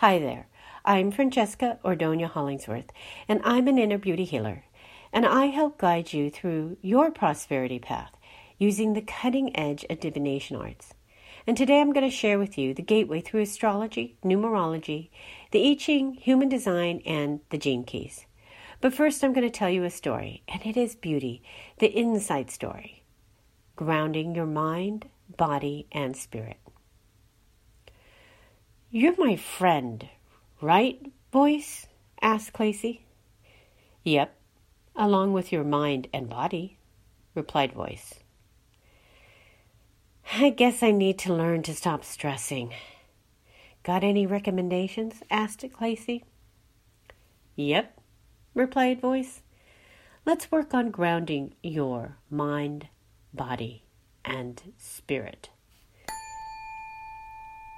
Hi there. I'm Francesca Ordonia Hollingsworth, and I'm an inner beauty healer. And I help guide you through your prosperity path using the cutting edge of divination arts. And today I'm going to share with you the gateway through astrology, numerology, the I Ching, human design, and the gene keys. But first, I'm going to tell you a story, and it is beauty, the inside story, grounding your mind, body, and spirit. You're my friend, right, voice? asked Clacy. Yep, along with your mind and body, replied voice. I guess I need to learn to stop stressing. Got any recommendations? asked Clacy. Yep, replied voice. Let's work on grounding your mind, body, and spirit.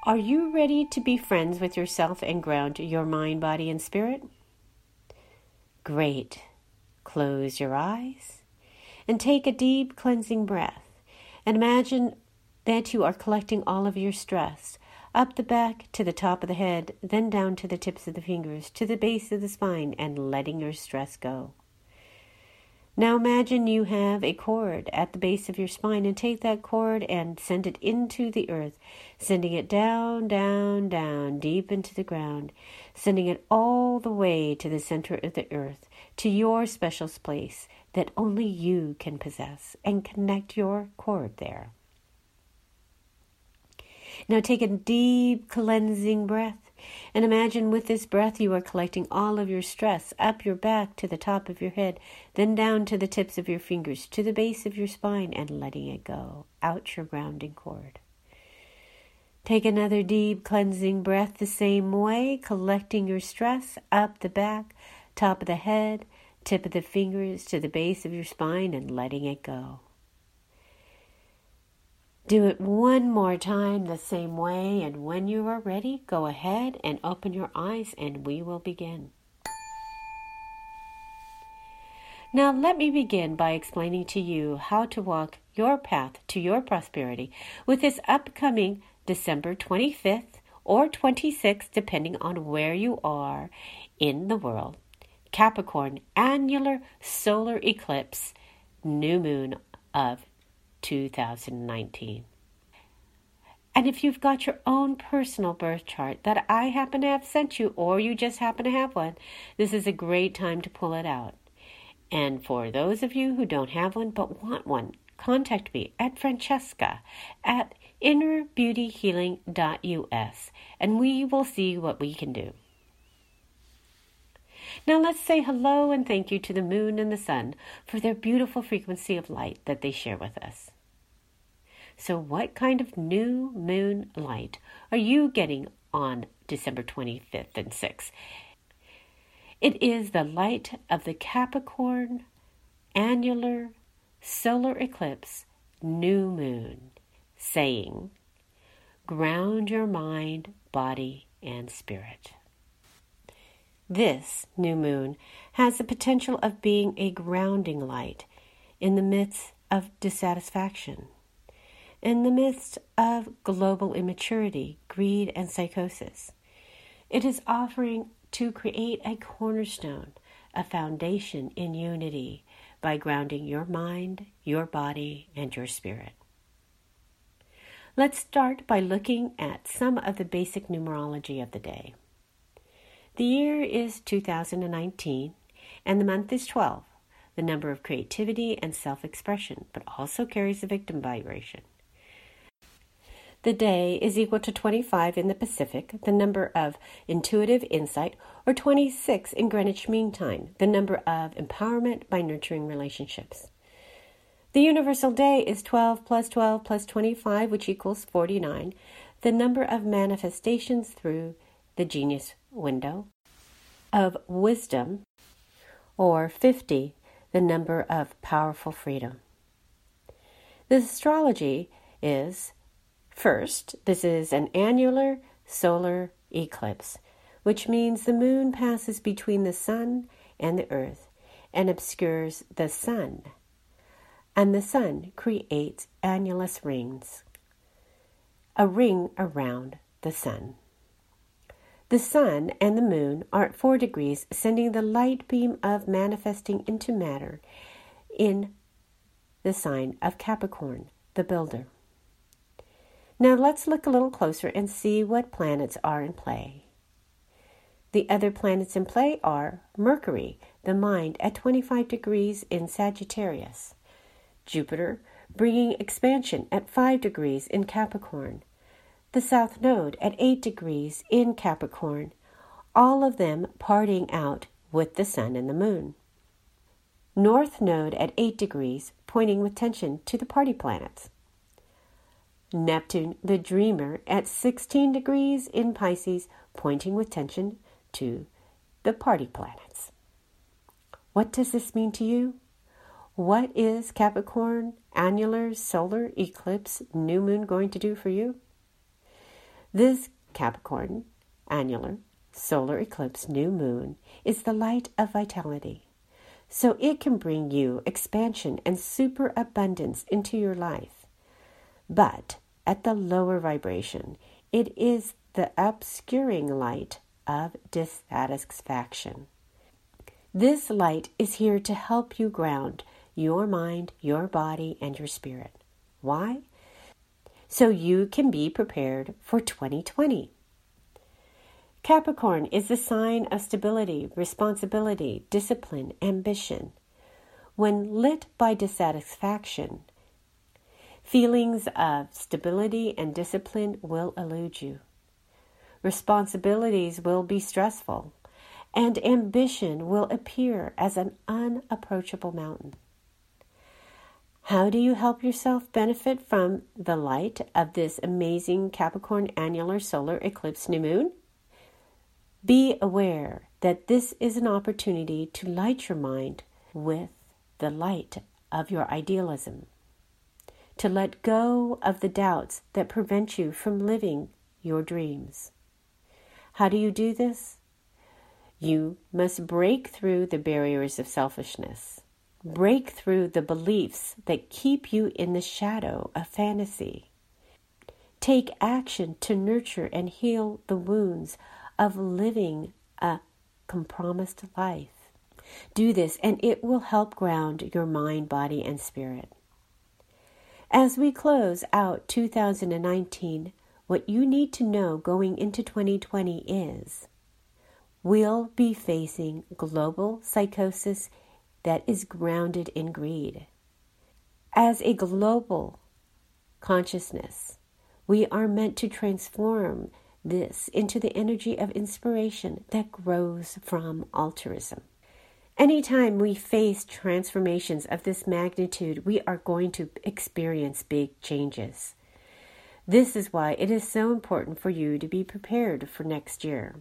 Are you ready to be friends with yourself and ground your mind, body, and spirit? Great. Close your eyes and take a deep cleansing breath. And imagine that you are collecting all of your stress up the back to the top of the head, then down to the tips of the fingers, to the base of the spine, and letting your stress go. Now imagine you have a cord at the base of your spine and take that cord and send it into the earth, sending it down, down, down, deep into the ground, sending it all the way to the center of the earth, to your special place that only you can possess, and connect your cord there. Now take a deep cleansing breath and imagine with this breath you are collecting all of your stress up your back to the top of your head, then down to the tips of your fingers, to the base of your spine, and letting it go out your grounding cord. Take another deep cleansing breath the same way, collecting your stress up the back, top of the head, tip of the fingers to the base of your spine, and letting it go. Do it one more time the same way, and when you are ready, go ahead and open your eyes, and we will begin. Now, let me begin by explaining to you how to walk your path to your prosperity with this upcoming December 25th or 26th, depending on where you are in the world. Capricorn annular solar eclipse, new moon of 2019. And if you've got your own personal birth chart that I happen to have sent you, or you just happen to have one, this is a great time to pull it out. And for those of you who don't have one but want one, contact me at Francesca at innerbeautyhealing.us and we will see what we can do. Now let's say hello and thank you to the moon and the sun for their beautiful frequency of light that they share with us. So, what kind of new moon light are you getting on December 25th and 6th? It is the light of the Capricorn annular solar eclipse new moon, saying, Ground your mind, body, and spirit. This new moon has the potential of being a grounding light in the midst of dissatisfaction, in the midst of global immaturity, greed, and psychosis. It is offering to create a cornerstone, a foundation in unity by grounding your mind, your body, and your spirit. Let's start by looking at some of the basic numerology of the day. The year is 2019, and the month is 12, the number of creativity and self expression, but also carries the victim vibration. The day is equal to 25 in the Pacific, the number of intuitive insight, or 26 in Greenwich Mean Time, the number of empowerment by nurturing relationships. The universal day is 12 plus 12 plus 25, which equals 49, the number of manifestations through the genius window of wisdom, or 50, the number of powerful freedom. The astrology is first, this is an annular solar eclipse, which means the moon passes between the sun and the earth and obscures the sun. And the sun creates annulus rings, a ring around the sun. The sun and the moon are at 4 degrees, sending the light beam of manifesting into matter in the sign of Capricorn, the builder. Now let's look a little closer and see what planets are in play. The other planets in play are Mercury, the mind, at 25 degrees in Sagittarius, Jupiter, bringing expansion at 5 degrees in Capricorn, the South Node at 8 degrees in Capricorn, all of them parting out with the Sun and the Moon. North Node at 8 degrees, pointing with tension to the party planets. Neptune, the dreamer, at 16 degrees in Pisces, pointing with tension to the party planets. What does this mean to you? What is Capricorn annular solar eclipse new moon going to do for you? This Capricorn annular solar eclipse new moon is the light of vitality. So it can bring you expansion and superabundance into your life. But at the lower vibration, it is the obscuring light of dissatisfaction. This light is here to help you ground your mind, your body, and your spirit. Why? So you can be prepared for 2020. Capricorn is the sign of stability, responsibility, discipline, ambition. When lit by dissatisfaction, feelings of stability and discipline will elude you. Responsibilities will be stressful, and ambition will appear as an unapproachable mountain. How do you help yourself benefit from the light of this amazing Capricorn annular solar eclipse new moon? Be aware that this is an opportunity to light your mind with the light of your idealism, to let go of the doubts that prevent you from living your dreams. How do you do this? You must break through the barriers of selfishness, break through the beliefs that keep you in the shadow of fantasy. Take action to nurture and heal the wounds of living a compromised life. Do this, and it will help ground your mind, body, and spirit. As we close out 2019, what you need to know going into 2020 is we'll be facing global psychosis that is grounded in greed. As a global consciousness, we are meant to transform this into the energy of inspiration that grows from altruism. Anytime we face transformations of this magnitude, we are going to experience big changes. This is why it is so important for you to be prepared for next year.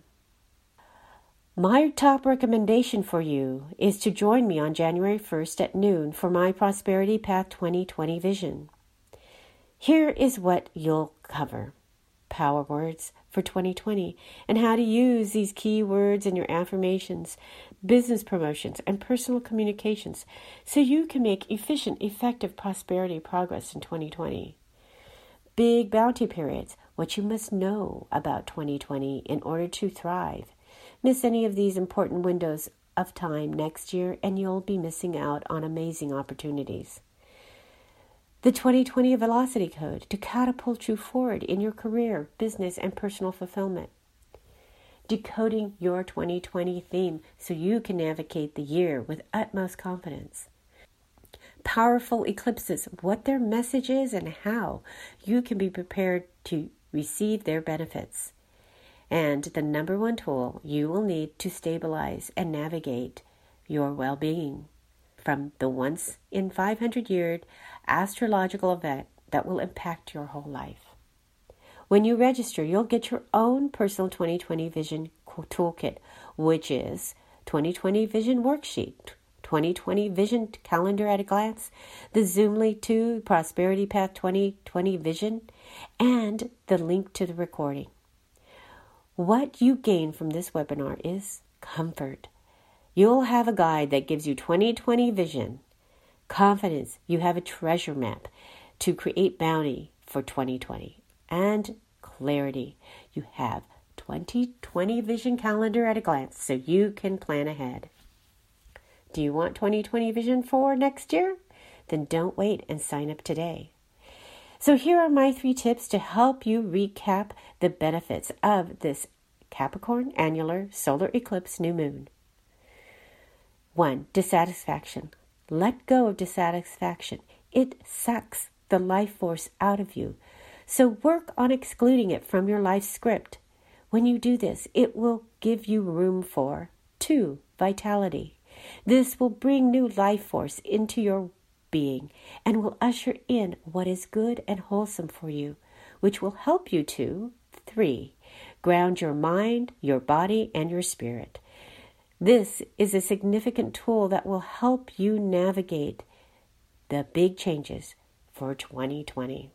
My top recommendation for you is to join me on January 1st at noon for my Prosperity Path 2020 vision. Here is what you'll cover power words for 2020 and how to use these key words in your affirmations, business promotions, and personal communications so you can make efficient, effective prosperity progress in 2020 big bounty periods, what you must know about 2020 in order to thrive. Miss any of these important windows of time next year, and you'll be missing out on amazing opportunities. The 2020 Velocity Code to catapult you forward in your career, business, and personal fulfillment. Decoding your 2020 theme so you can navigate the year with utmost confidence powerful eclipses, what their message is, and how you can be prepared to receive their benefits. And the number one tool you will need to stabilize and navigate your well being from the once in 500 year astrological event that will impact your whole life. When you register, you'll get your own personal 2020 vision toolkit, which is 2020 vision worksheet, 2020 Vision Calendar at a Glance, the Zoomly 2 Prosperity Path 2020 Vision, and the link to the recording. What you gain from this webinar is comfort. You'll have a guide that gives you 2020 vision, confidence. You have a treasure map to create bounty for 2020, and clarity. You have 2020 vision calendar at a glance so you can plan ahead. Do you want 2020 vision for next year? Then don't wait and sign up today. So, here are my three tips to help you recap the benefits of this Capricorn annular solar eclipse new moon. 1. Dissatisfaction. Let go of dissatisfaction. It sucks the life force out of you. So work on excluding it from your life script. When you do this, it will give you room for 2. Vitality. This will bring new life force into your being and will usher in what is good and wholesome for you, which will help you to 3. Ground your mind, your body, and your spirit. This is a significant tool that will help you navigate the big changes for 2020.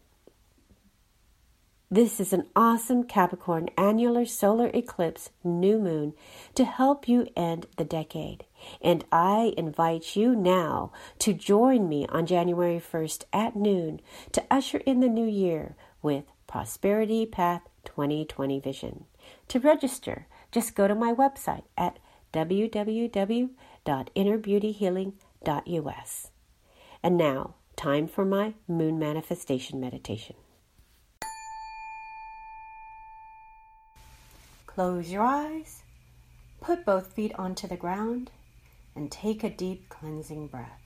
This is an awesome Capricorn annular solar eclipse new moon to help you end the decade. And I invite you now to join me on January 1st at noon to usher in the new year with Prosperity Path 2020 Vision. To register, just go to my website at www.innerbeautyhealing.us. And now, time for my moon manifestation meditation. Close your eyes, put both feet onto the ground, and take a deep cleansing breath.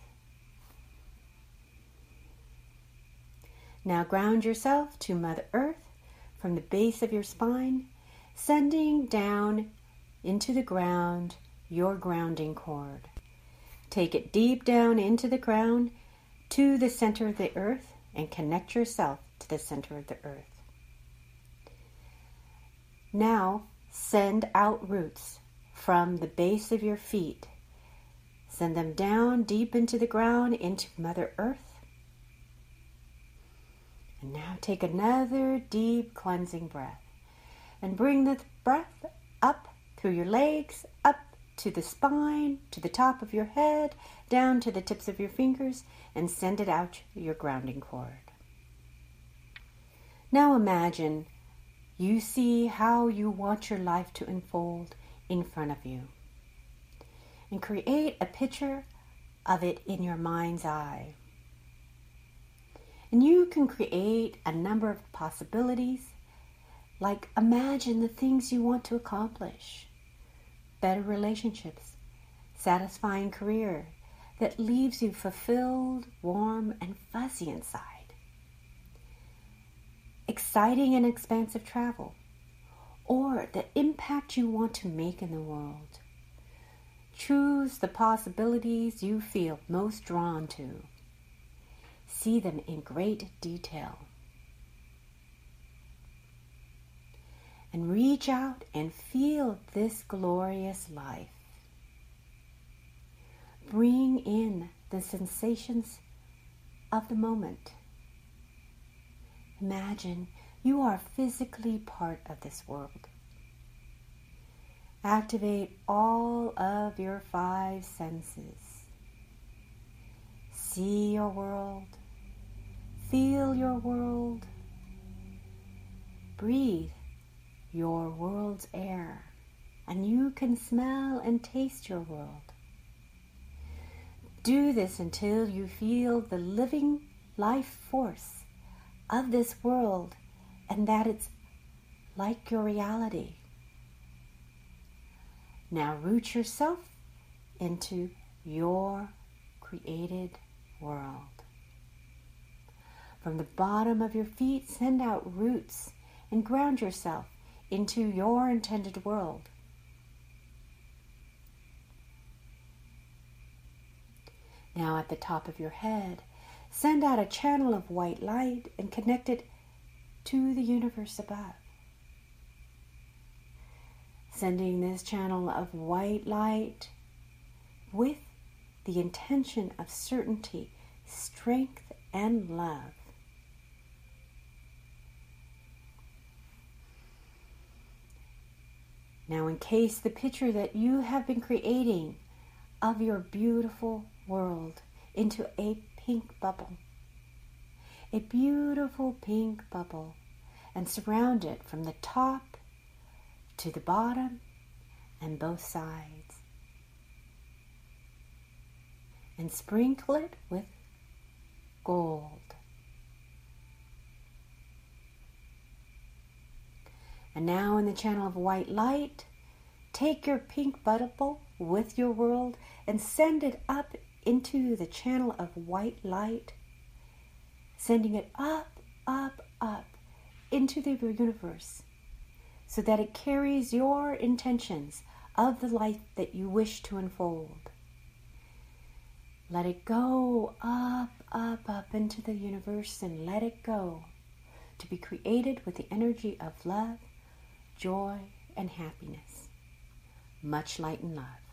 Now ground yourself to Mother Earth from the base of your spine, sending down into the ground your grounding cord. Take it deep down into the ground to the center of the earth and connect yourself to the center of the earth. Now Send out roots from the base of your feet. Send them down deep into the ground, into Mother Earth. And now take another deep cleansing breath. And bring the breath up through your legs, up to the spine, to the top of your head, down to the tips of your fingers, and send it out your grounding cord. Now imagine you see how you want your life to unfold in front of you. And create a picture of it in your mind's eye. And you can create a number of possibilities, like imagine the things you want to accomplish better relationships, satisfying career that leaves you fulfilled, warm, and fuzzy inside exciting and expansive travel, or the impact you want to make in the world. Choose the possibilities you feel most drawn to. See them in great detail. And reach out and feel this glorious life. Bring in the sensations of the moment. Imagine you are physically part of this world. Activate all of your five senses. See your world. Feel your world. Breathe your world's air, and you can smell and taste your world. Do this until you feel the living life force of this world and that it's like your reality. Now root yourself into your created world. From the bottom of your feet, send out roots and ground yourself into your intended world. Now, at the top of your head, Send out a channel of white light and connect it to the universe above. Sending this channel of white light with the intention of certainty, strength, and love. Now, encase the picture that you have been creating of your beautiful world into a pink bubble. A beautiful pink bubble, and surround it from the top to the bottom and both sides. And sprinkle it with gold. And now, in the channel of white light, take your pink bubble with your world and send it up into the channel of white light, sending it up, up, up into the universe so that it carries your intentions of the light that you wish to unfold. Let it go up, up, up into the universe and let it go to be created with the energy of love joy, and happiness. Much light and love.